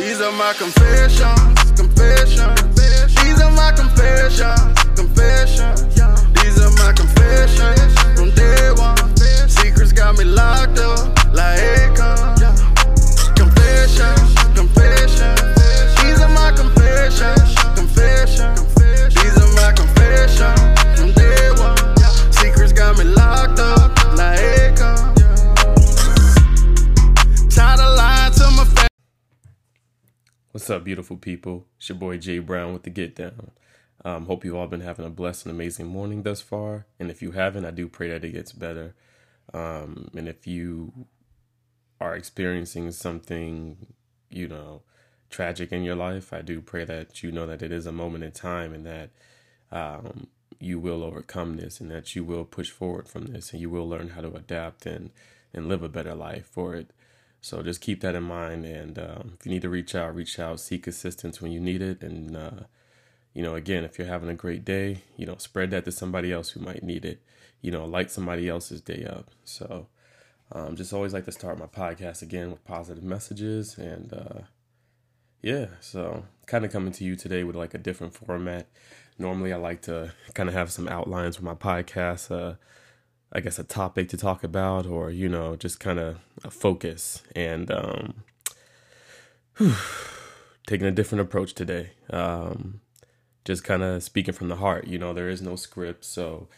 These are my confessions, confessions. These are my confessions, confessions. These are my confessions from day one. Secrets got me locked up like What's up, beautiful people? It's your boy Jay Brown with the Get Down. Um, hope you've all been having a blessed and amazing morning thus far. And if you haven't, I do pray that it gets better. Um, and if you are experiencing something, you know, tragic in your life, I do pray that you know that it is a moment in time and that um, you will overcome this and that you will push forward from this and you will learn how to adapt and, and live a better life for it. So just keep that in mind. And um, if you need to reach out, reach out, seek assistance when you need it. And, uh, you know, again, if you're having a great day, you know, spread that to somebody else who might need it. You know, light somebody else's day up. So um, just always like to start my podcast again with positive messages. And uh, yeah, so kind of coming to you today with like a different format. Normally, I like to kind of have some outlines for my podcast. Uh, I guess a topic to talk about, or you know, just kind of a focus. And um, whew, taking a different approach today. Um, just kind of speaking from the heart. You know, there is no script, so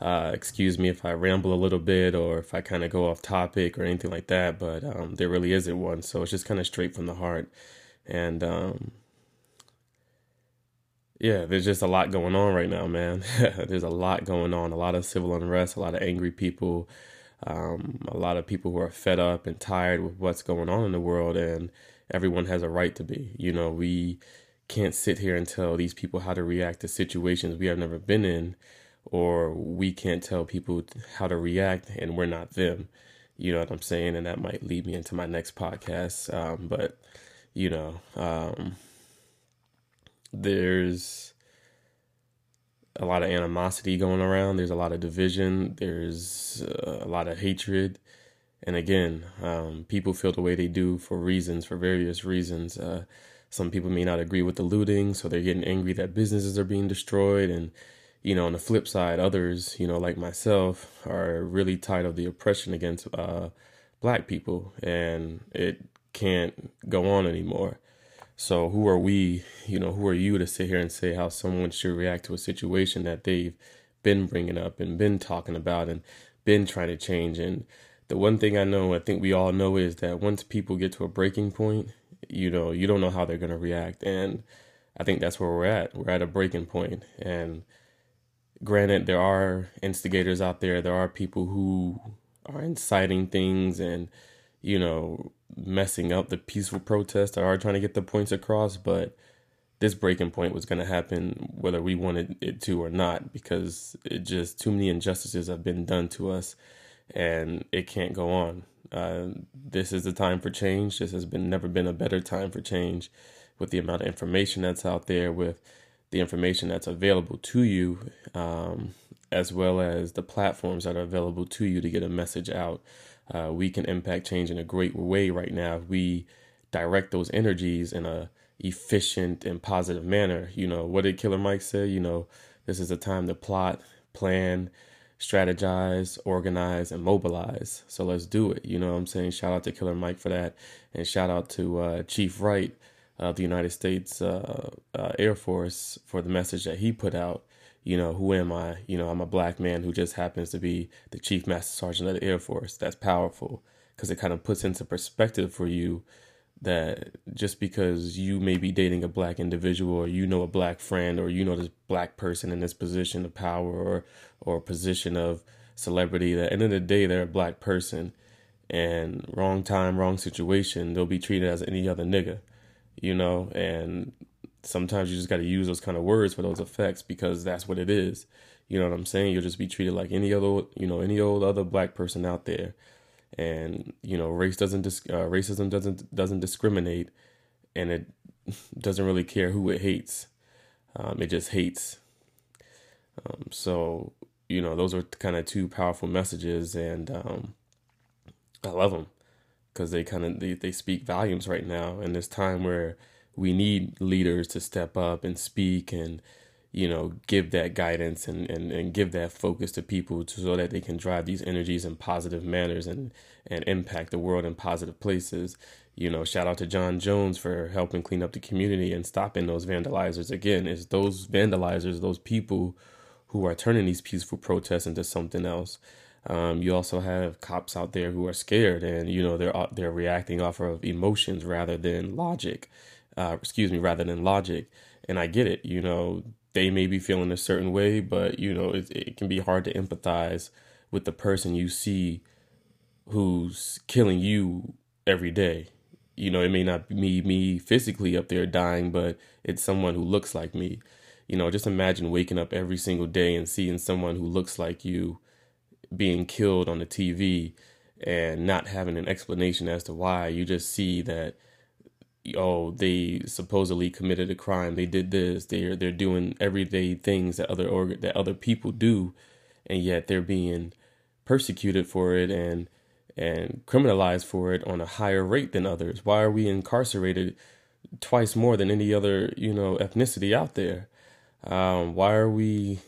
uh, excuse me if I ramble a little bit or if I kind of go off topic or anything like that. But um, there really isn't one, so it's just kind of straight from the heart. And um, yeah, there's just a lot going on right now, man. there's a lot going on, a lot of civil unrest, a lot of angry people, um, a lot of people who are fed up and tired with what's going on in the world, and everyone has a right to be. You know, we can't sit here and tell these people how to react to situations we have never been in, or we can't tell people how to react and we're not them. You know what I'm saying? And that might lead me into my next podcast. Um, but, you know, um, there's a lot of animosity going around. There's a lot of division. There's uh, a lot of hatred. And again, um, people feel the way they do for reasons, for various reasons. Uh, some people may not agree with the looting, so they're getting angry that businesses are being destroyed. And, you know, on the flip side, others, you know, like myself, are really tired of the oppression against uh, black people. And it can't go on anymore. So who are we, you know, who are you to sit here and say how someone should react to a situation that they've been bringing up and been talking about and been trying to change? And the one thing I know, I think we all know, is that once people get to a breaking point, you know, you don't know how they're going to react. And I think that's where we're at. We're at a breaking point. And granted, there are instigators out there, there are people who are inciting things and, you know, messing up the peaceful protest or are trying to get the points across, but this breaking point was going to happen whether we wanted it to or not because it just too many injustices have been done to us and it can't go on. Uh, this is the time for change. This has been never been a better time for change with the amount of information that's out there, with the information that's available to you, um, as well as the platforms that are available to you to get a message out uh, we can impact change in a great way right now if we direct those energies in a efficient and positive manner. You know, what did Killer Mike say? You know, this is a time to plot, plan, strategize, organize, and mobilize. So let's do it. You know what I'm saying? Shout out to Killer Mike for that. And shout out to uh, Chief Wright of the United States uh, uh, Air Force for the message that he put out you know, who am I? You know, I'm a black man who just happens to be the chief master sergeant of the Air Force. That's powerful because it kind of puts into perspective for you that just because you may be dating a black individual or you know a black friend or you know this black person in this position of power or or position of celebrity, at the end of the day they're a black person and wrong time, wrong situation, they'll be treated as any other nigga. You know, and sometimes you just got to use those kind of words for those effects because that's what it is. You know what I'm saying? You'll just be treated like any other, you know, any old other black person out there. And you know, race doesn't dis- uh, racism doesn't doesn't discriminate, and it doesn't really care who it hates. Um, it just hates. Um, so you know, those are kind of two powerful messages, and um, I love them. because they kind of they, they speak volumes right now in this time where we need leaders to step up and speak and you know give that guidance and, and, and give that focus to people to, so that they can drive these energies in positive manners and and impact the world in positive places. You know shout out to Jon Jones for helping clean up the community and stopping those vandalizers again. It's those vandalizers those people who are turning these peaceful protests into something else. Um, you also have cops out there who are scared and you know they're they're reacting off of emotions rather than logic uh, excuse me rather than logic and i get it you know they may be feeling a certain way, but you know, it, it can be hard to empathize with the person you see who's killing you every day. You know, it may not be me physically up there dying, but it's someone who looks like me. You know, just imagine waking up every single day and seeing someone who looks like you being killed on the TV and not having an explanation as to why. You just see that oh they supposedly committed a crime. They did this. They're they're doing everyday things that other org- that other people do and yet they're being persecuted for it and and criminalized for it on a higher rate than others. Why are we incarcerated twice more than any other you know ethnicity out there? Um, why are we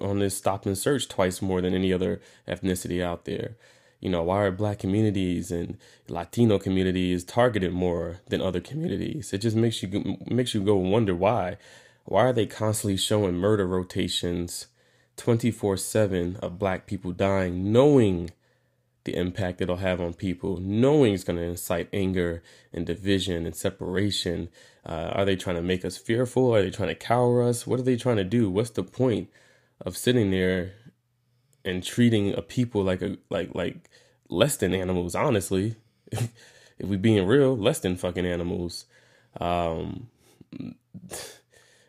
on this stop and search twice more than any other ethnicity out there you know, why are black communities and Latino communities targeted more than other communities? It just makes you makes you go wonder why. Why are they constantly showing murder rotations 24/7 of black people dying knowing the impact it'll have on people, knowing it's going to incite anger and division and separation? Uh, are they trying to make us fearful? Are they trying to cower us? What are they trying to do? What's the point of sitting there and treating a people like a like like less than animals honestly if we being real less than fucking animals um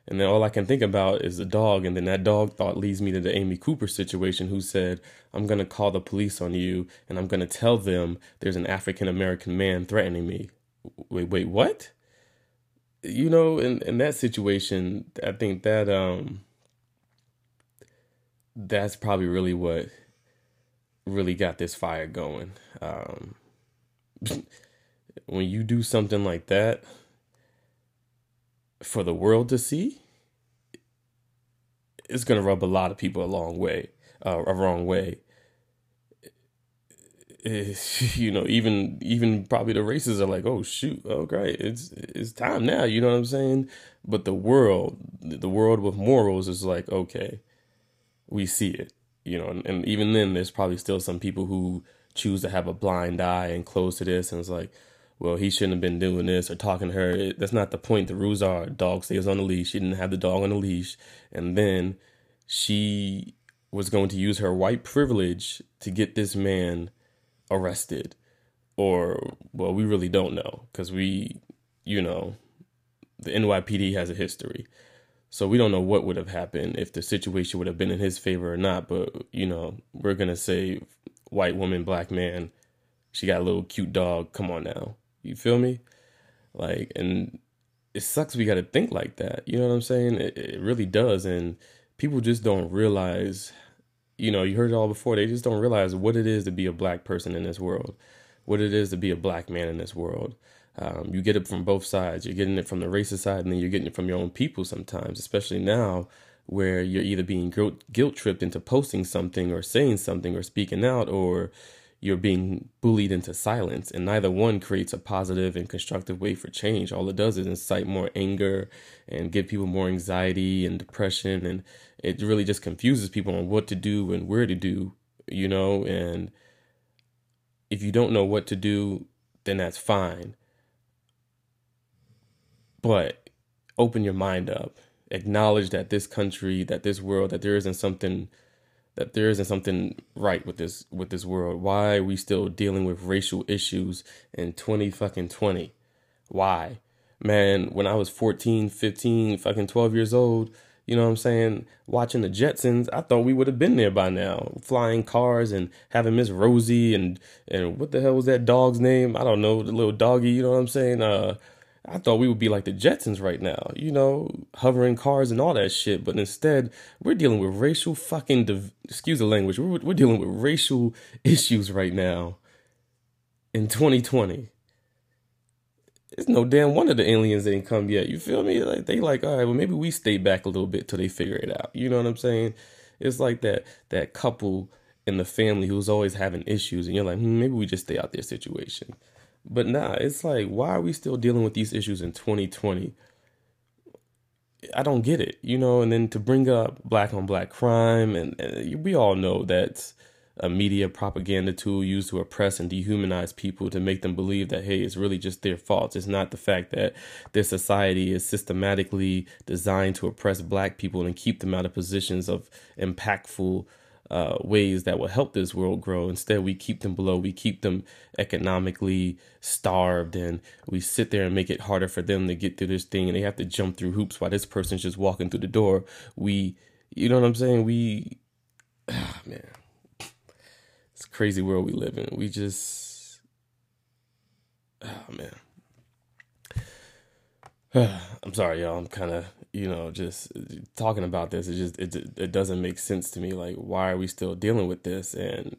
and then all I can think about is the dog, and then that dog thought leads me to the Amy Cooper situation, who said, I'm going to call the police on you, and I'm going to tell them there's an African American man threatening me. Wait, wait, what? You know, in, in that situation, I think that um that's probably really what really got this fire going. Um, when you do something like that for the world to see, it's gonna rub a lot of people a long way, uh, a wrong way. you know, even even probably the races are like, oh shoot, oh great, it's it's time now. You know what I'm saying? But the world, the world with morals is like, okay, we see it, you know, and, and even then, there's probably still some people who choose to have a blind eye and close to this, and it's like, well, he shouldn't have been doing this or talking to her. It, that's not the point. The rules are dog stays on the leash. She didn't have the dog on the leash, and then she was going to use her white privilege to get this man arrested, or well, we really don't know because we, you know, the NYPD has a history. So we don't know what would have happened if the situation would have been in his favor or not. But you know, we're gonna say white woman, black man. She got a little cute dog. Come on now, you feel me? Like, and it sucks. We got to think like that. You know what I'm saying? It, it really does, and people just don't realize. You know, you heard it all before. They just don't realize what it is to be a black person in this world, what it is to be a black man in this world. Um, you get it from both sides. You're getting it from the racist side, and then you're getting it from your own people sometimes, especially now where you're either being guilt, tripped into posting something or saying something or speaking out, or you're being bullied into silence. And neither one creates a positive and constructive way for change. All it does is incite more anger and give people more anxiety and depression. And it really just confuses people on what to do and where to do, you know. And if you don't know what to do, then that's fine but open your mind up. Acknowledge that this country that this world that there isn't something that there isn't something right with this with this world. Why are we still dealing with racial issues in 20 fucking 20 why? Man when i was 14 15 fucking 12 years old you know what i'm saying? Watching the jetsons i thought we would have been there by now. Flying cars and having miss rosie and and what the hell was that dog's name? I don't know the little doggy you know what i'm saying? Uh I thought we would be like the Jetsons right now, you know, hovering cars and all that shit. But instead, we're dealing with racial fucking, div- excuse the language, we're, we're dealing with racial issues right now. in 2020. It's no damn wonder the aliens ain't come yet. You feel me? Like they like, all right, well maybe we stay back a little bit till they figure it out. You know what I'm saying? It's like that that couple in the family who's always having issues, and you're like, hmm, maybe we just stay out their situation. But nah, it's like, why are we still dealing with these issues in 2020? I don't get it, you know. And then to bring up black on black crime, and, and we all know that a media propaganda tool used to oppress and dehumanize people to make them believe that hey, it's really just their fault. It's not the fact that their society is systematically designed to oppress black people and keep them out of positions of impactful uh, ways that will help this world grow. Instead, we keep them below. We keep them economically starved, and we sit there and make it harder for them to get through this thing, and they have to jump through hoops while this person's just walking through the door. We, you know what I'm saying? We, ah, man, it's crazy world we live in. We just, oh man. I'm sorry, y'all. I'm kind of, you know, just talking about this. It just it it doesn't make sense to me. Like, why are we still dealing with this? And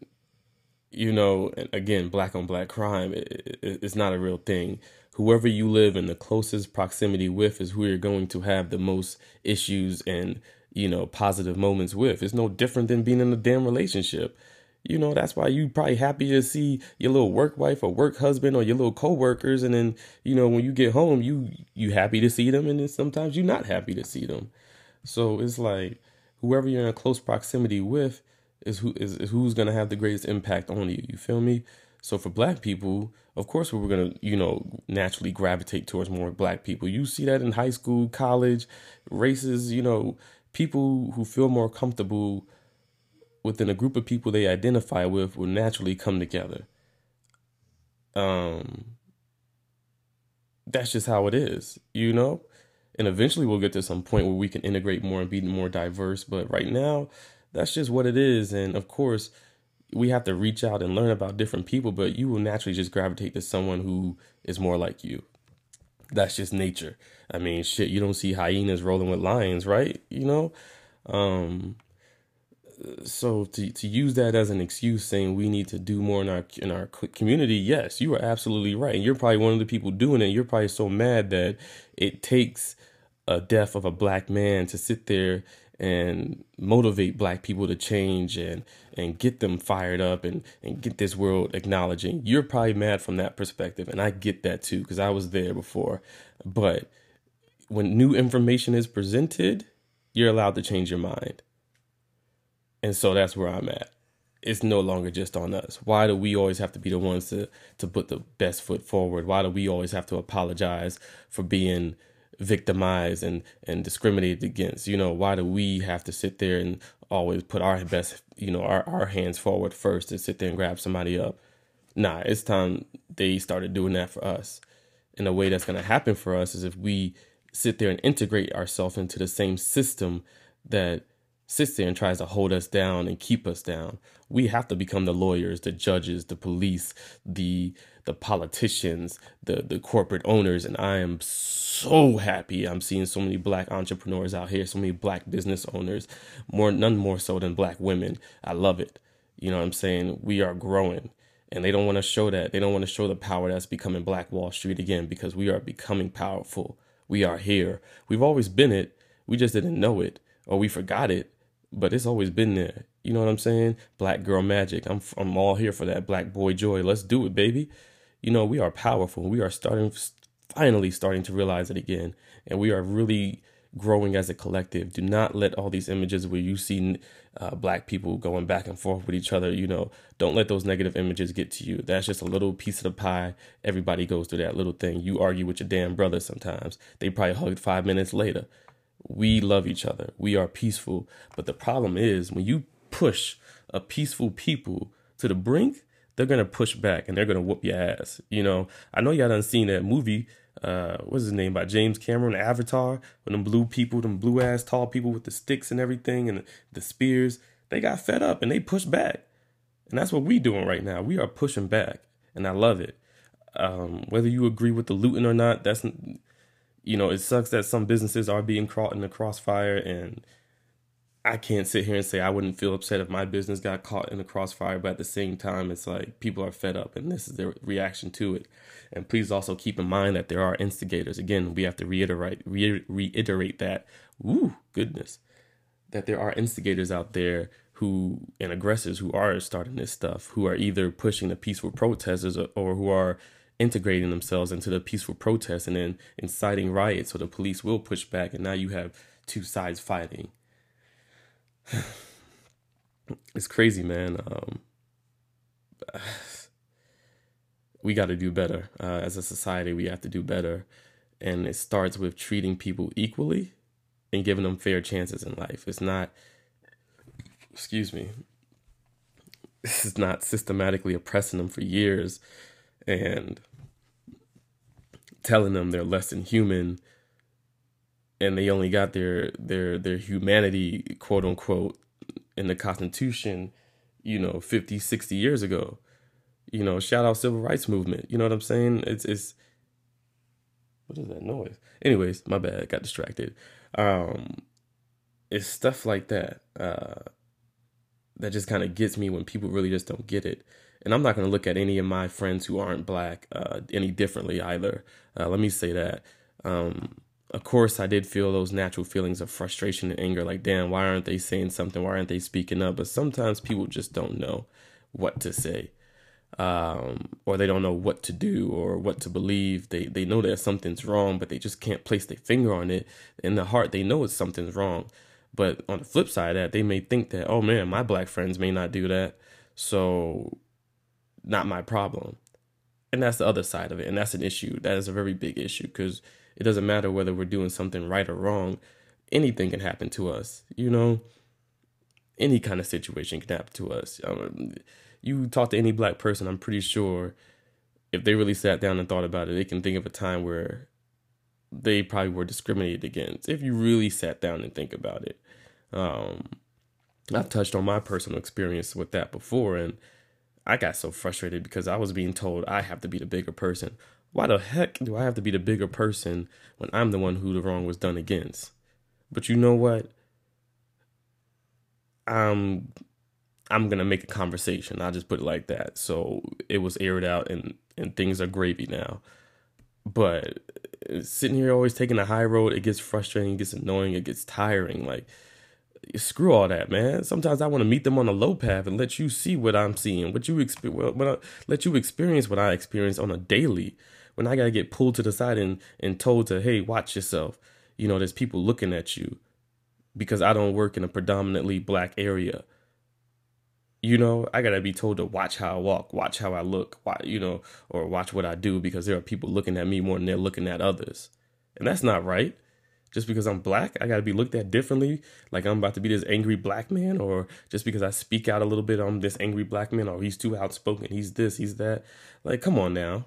you know, again, black on black crime, it, it, it's not a real thing. Whoever you live in the closest proximity with is who you're going to have the most issues and you know positive moments with. It's no different than being in a damn relationship. You know, that's why you probably happy to see your little work wife or work husband or your little coworkers, and then you know when you get home, you you happy to see them, and then sometimes you're not happy to see them. So it's like whoever you're in close proximity with is who is, is who's gonna have the greatest impact on you. You feel me? So for black people, of course, we're gonna you know naturally gravitate towards more black people. You see that in high school, college, races. You know, people who feel more comfortable within a group of people they identify with will naturally come together. Um, that's just how it is, you know? And eventually we'll get to some point where we can integrate more and be more diverse. But right now, that's just what it is. And of course, we have to reach out and learn about different people, but you will naturally just gravitate to someone who is more like you. That's just nature. I mean, shit, you don't see hyenas rolling with lions, right? You know? Um, so to to use that as an excuse saying we need to do more in our in our community yes you are absolutely right. And you're probably one of the people doing it. You're probably so mad that it takes a death of a black man to sit there and motivate black people to change and and get them fired up and and get this world acknowledging. You're probably mad from that perspective and I get that too because I was there before. But when new information is presented you're allowed to change your mind and so that's where I'm at. It's no longer just on us. Why do we always have to be the ones to to put the best foot forward? Why do we always have to apologize for being victimized and and discriminated against? You know, why do we have to sit there and always put our best, you know, our, our hands forward first to sit there and grab somebody up? Nah, it's time they started doing that for us. And the way that's gonna happen for us is if we sit there and integrate ourselves into the same system that sits there and tries to hold us down and keep us down. We have to become the lawyers, the judges, the police, the the politicians, the the corporate owners and I am so happy I'm seeing so many black entrepreneurs out here, so many black business owners, more none more so than black women. I love it. You know what I'm saying? We are growing and they don't want to show that. They don't want to show the power that's becoming Black Wall Street again because we are becoming powerful. We are here. We've always been it. We just didn't know it or we forgot it but it's always been there. You know what I'm saying? Black girl magic. I'm I'm all here for that. Black boy joy. Let's do it, baby. You know we are powerful. We are starting finally starting to realize it again, and we are really growing as a collective. Do not let all these images where you see uh, black people going back and forth with each other. You know, don't let those negative images get to you. That's just a little piece of the pie. Everybody goes through that little thing. You argue with your damn brother sometimes. They probably hugged five minutes later. We love each other. We are peaceful. But the problem is when you push a peaceful people to the brink, they're gonna push back and they're gonna whoop your ass. You know, I know y'all done seen that movie. Uh, what's his name by James Cameron, Avatar, with them blue people, them blue ass tall people with the sticks and everything and the spears. They got fed up and they pushed back, and that's what we doing right now. We are pushing back, and I love it. Um, whether you agree with the looting or not, that's you know, it sucks that some businesses are being caught in the crossfire and I can't sit here and say I wouldn't feel upset if my business got caught in the crossfire, but at the same time, it's like people are fed up and this is their reaction to it. And please also keep in mind that there are instigators. Again, we have to reiterate re- reiterate that. Ooh, goodness, that there are instigators out there who and aggressors who are starting this stuff, who are either pushing the peaceful protesters or, or who are integrating themselves into the peaceful protests and then inciting riots so the police will push back and now you have two sides fighting it's crazy, man. Um, we got to do better uh, as a society. We have to do better, and it starts with treating people equally and giving them fair chances in life. It's not, excuse me, this is not systematically oppressing them for years and telling them they're less than human and they only got their their their humanity quote unquote in the constitution you know 50 60 years ago. You know shout out civil rights movement. You know what i'm saying? It's it's what is that noise? Anyways my bad got distracted. Um it's stuff like that uh that just kind of gets me when people really just don't get it and i'm not going to look at any of my friends who aren't black uh any differently either uh let me say that um of course, I did feel those natural feelings of frustration and anger like, damn, why aren't they saying something? Why aren't they speaking up? But sometimes people just don't know what to say. Um, or they don't know what to do or what to believe. They they know that something's wrong, but they just can't place their finger on it. In the heart, they know it's something's wrong. But on the flip side of that, they may think that, oh man, my black friends may not do that. So not my problem. And that's the other side of it. And that's an issue. That is a very big issue because it doesn't matter whether we're doing something right or wrong. Anything can happen to us, you know? Any kind of situation can happen to us. Um, you talk to any black person, I'm pretty sure if they really sat down and thought about it, they can think of a time where they probably were discriminated against. If you really sat down and think about it. Um, I've touched on my personal experience with that before, and I got so frustrated because I was being told I have to be the bigger person. Why the heck do I have to be the bigger person when I'm the one who the wrong was done against? But you know what? I'm I'm gonna make a conversation. I'll just put it like that. So it was aired out and and things are gravy now. But uh, sitting here always taking the high road, it gets frustrating, it gets annoying, it gets tiring. Like screw all that, man. Sometimes I want to meet them on a low path and let you see what I'm seeing, what you experience, well, let you experience what I experience on a daily when I gotta get pulled to the side and, and told to, hey, watch yourself. You know, there's people looking at you because I don't work in a predominantly black area. You know, I gotta be told to watch how I walk, watch how I look, you know, or watch what I do because there are people looking at me more than they're looking at others. And that's not right. Just because I'm black, I gotta be looked at differently, like I'm about to be this angry black man, or just because I speak out a little bit, I'm this angry black man, or he's too outspoken, he's this, he's that. Like, come on now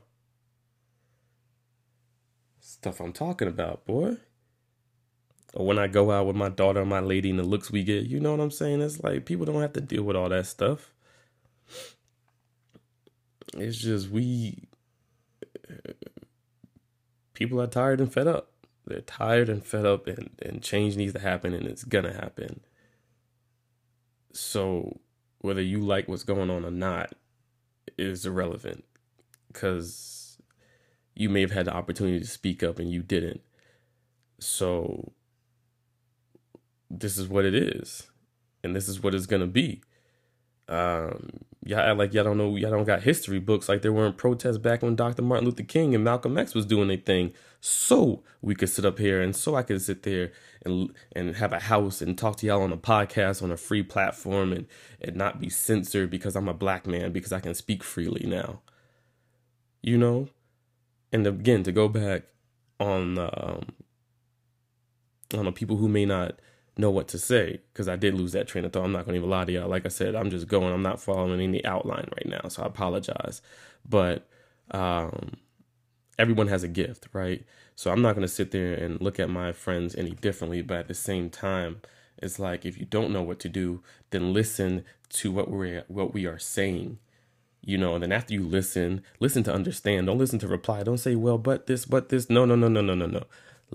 stuff I'm talking about, boy. Or when I go out with my daughter and my lady and the looks we get, you know what I'm saying? It's like people don't have to deal with all that stuff. It's just we people are tired and fed up. They're tired and fed up and, and change needs to happen and it's gonna happen. So whether you like what's going on or not is irrelevant. Cause you may have had the opportunity to speak up and you didn't. So this is what it is. And this is what it's gonna be. Um, y'all like y'all don't know y'all don't got history books like there weren't protests back when Dr. Martin Luther King and Malcolm X was doing their thing. So we could sit up here and so I could sit there and and have a house and talk to y'all on a podcast on a free platform and, and not be censored because I'm a black man because I can speak freely now. You know? and again to go back on um, on the people who may not know what to say because I did lose that train of thought. I'm not going to even lie to y'all. Like I said, I'm just going. I'm not following any outline right now, so I apologize. But um, everyone has a gift, right? So I'm not going to sit there and look at my friends any differently. But at the same time, it's like if you don't know what to do, then listen to what we're what we are saying you know, and then after you listen, listen to understand. Don't listen to reply. Don't say, well, but this, but this. No, no, no, no, no, no, no.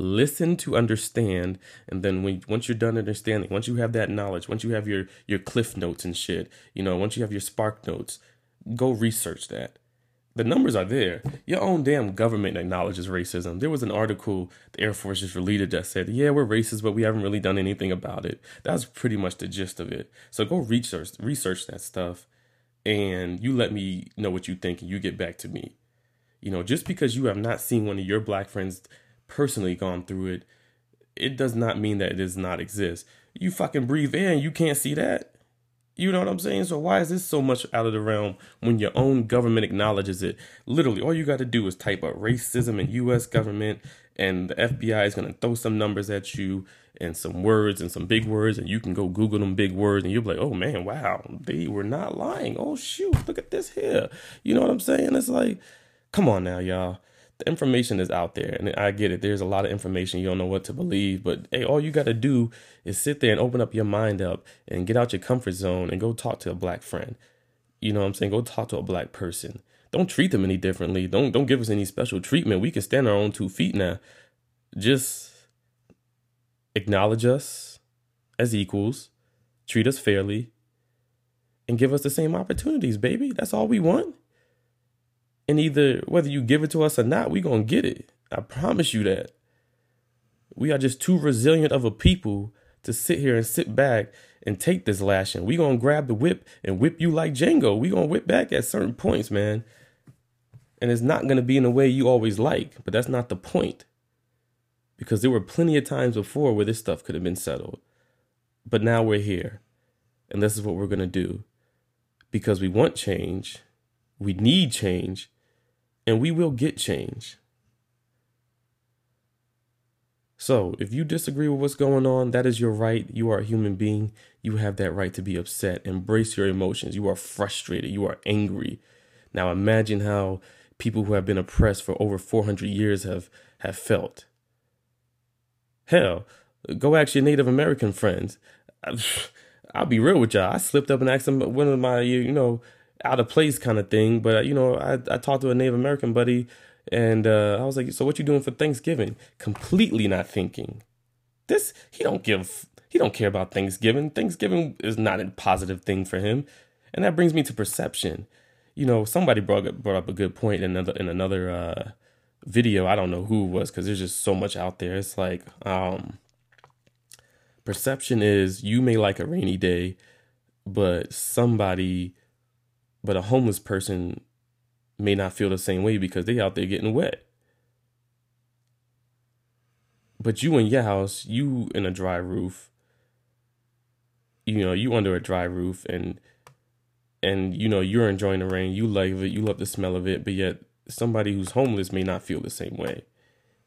Listen to understand and then when once you're done understanding once you have that knowledge once you have your your CliffNotes and shit you know once you have your SparkNotes go research that. The numbers are there. Your own damn government acknowledges racism. There was an article the air force just released that said yeah we're racist but we haven't really done anything about it. That's pretty much the gist of it. So go research research that stuff and you let me know what you think and you get back to me. You know just because you have not seen one of your black friends personally gone through it, it does not mean that it does not exist. You fucking breathe in, you can't see that. You know what I'm saying? So why is this so much out of the realm when your own government acknowledges it? Literally, all you got to do is type up racism in U.S. government, and the FBI is gonna throw some numbers at you and some words and some big words, and you can go Google them big words, and you'll be like, oh man, wow, they were not lying. Oh shoot, look at this here. You know what I'm saying? It's like, come on now, y'all the information is out there and I get it. There's a lot of information. You don't know what to believe, but hey, all you got to do is sit there and open up your mind up and get out your comfort zone and go talk to a black friend. You know what I'm saying? Go talk to a black person. Don't treat them any differently. Don't don't give us any special treatment. We can stand our own two feet now. Just acknowledge us as equals, treat us fairly, and give us the same opportunities, baby. That's all we want. And either whether you give it to us or not, we gonna get it. I promise you that. We are just too resilient of a people to sit here and sit back and take this lashing. We gonna grab the whip and whip you like Django. We gonna whip back at certain points, man. And it's not gonna be in a way you always like, but that's not the point. Because there were plenty of times before where this stuff could have been settled. But now we're here. And this is what we're gonna do. Because we want change, we need change, and we will get change. So, if you disagree with what's going on, that is your right. You are a human being. You have that right to be upset. Embrace your emotions. You are frustrated. You are angry. Now, imagine how people who have been oppressed for over 400 years have, have felt. Hell, go ask your Native American friends. I'll be real with y'all. I slipped up and asked them one of my, you know, out of place kind of thing. But you know, I I talked to a Native American buddy, and uh, I was like, "So what you doing for Thanksgiving?" Completely not thinking. This he don't give he don't care about Thanksgiving. Thanksgiving is not a positive thing for him, and that brings me to perception. You know, somebody brought up, brought up a good point in another in another uh, video. I don't know who it was because there's just so much out there. It's like um, perception is you may like a rainy day, but somebody but a homeless person may not feel the same way because they out there getting wet. But you in your house, you in a dry roof, you know, you under a dry roof and and you know, you're enjoying the rain, you love it, you love the smell of it, but yet somebody who's homeless may not feel the same way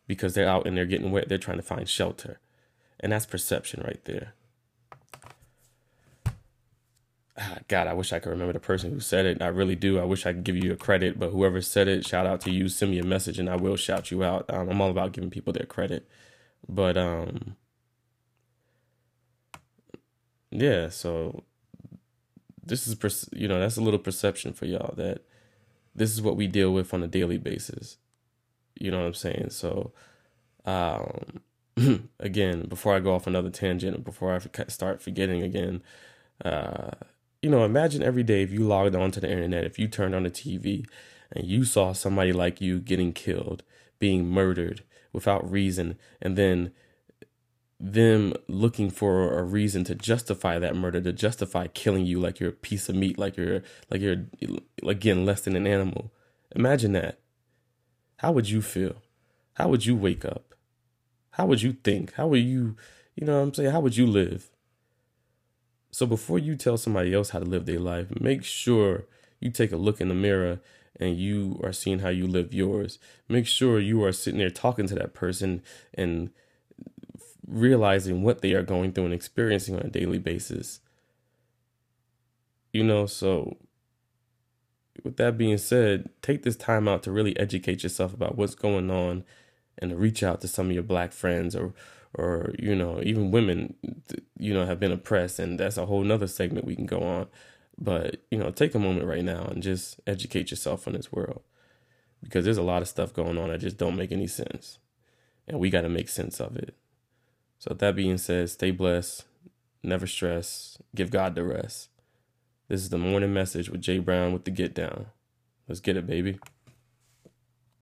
because they're out and they're getting wet, they're trying to find shelter. And that's perception right there. Ah, God, I wish I could remember the person who said it. I really do. I wish I could give you a credit, but whoever said it, shout out to you. Send me a message and I will shout you out. Um, I'm all about giving people their credit. But um yeah, so this is you know, that's a little perception for y'all that this is what we deal with on a daily basis. You know what I'm saying? So um again, before I go off another tangent, before I start forgetting again, uh you know, imagine every day if you logged onto the internet, if you turned on the TV and you saw somebody like you getting killed, being murdered without reason, and then them looking for a reason to justify that murder, to justify killing you like you're a piece of meat, like you're like you're again less than an animal. Imagine that. How would you feel? How would you wake up? How would you think? How would you, you know what I'm saying? How would you live? So before you tell somebody else how to live their life, make sure you take a look in the mirror and you are seeing how you live yours. Make sure you are sitting there talking to that person and realizing what they are going through and experiencing on a daily basis. You know, so with that being said, take this time out to really educate yourself about what's going on and reach out to some of your black friends or or you know even women you know have been oppressed and that's a whole nother segment we can go on but you know take a moment right now and just educate yourself on this world because there's a lot of stuff going on that just don't make any sense and we got to make sense of it. So, that being said, stay blessed, never stress, give God the rest. This is the morning message with Jay Brown with the Get Down. Let's get it, baby.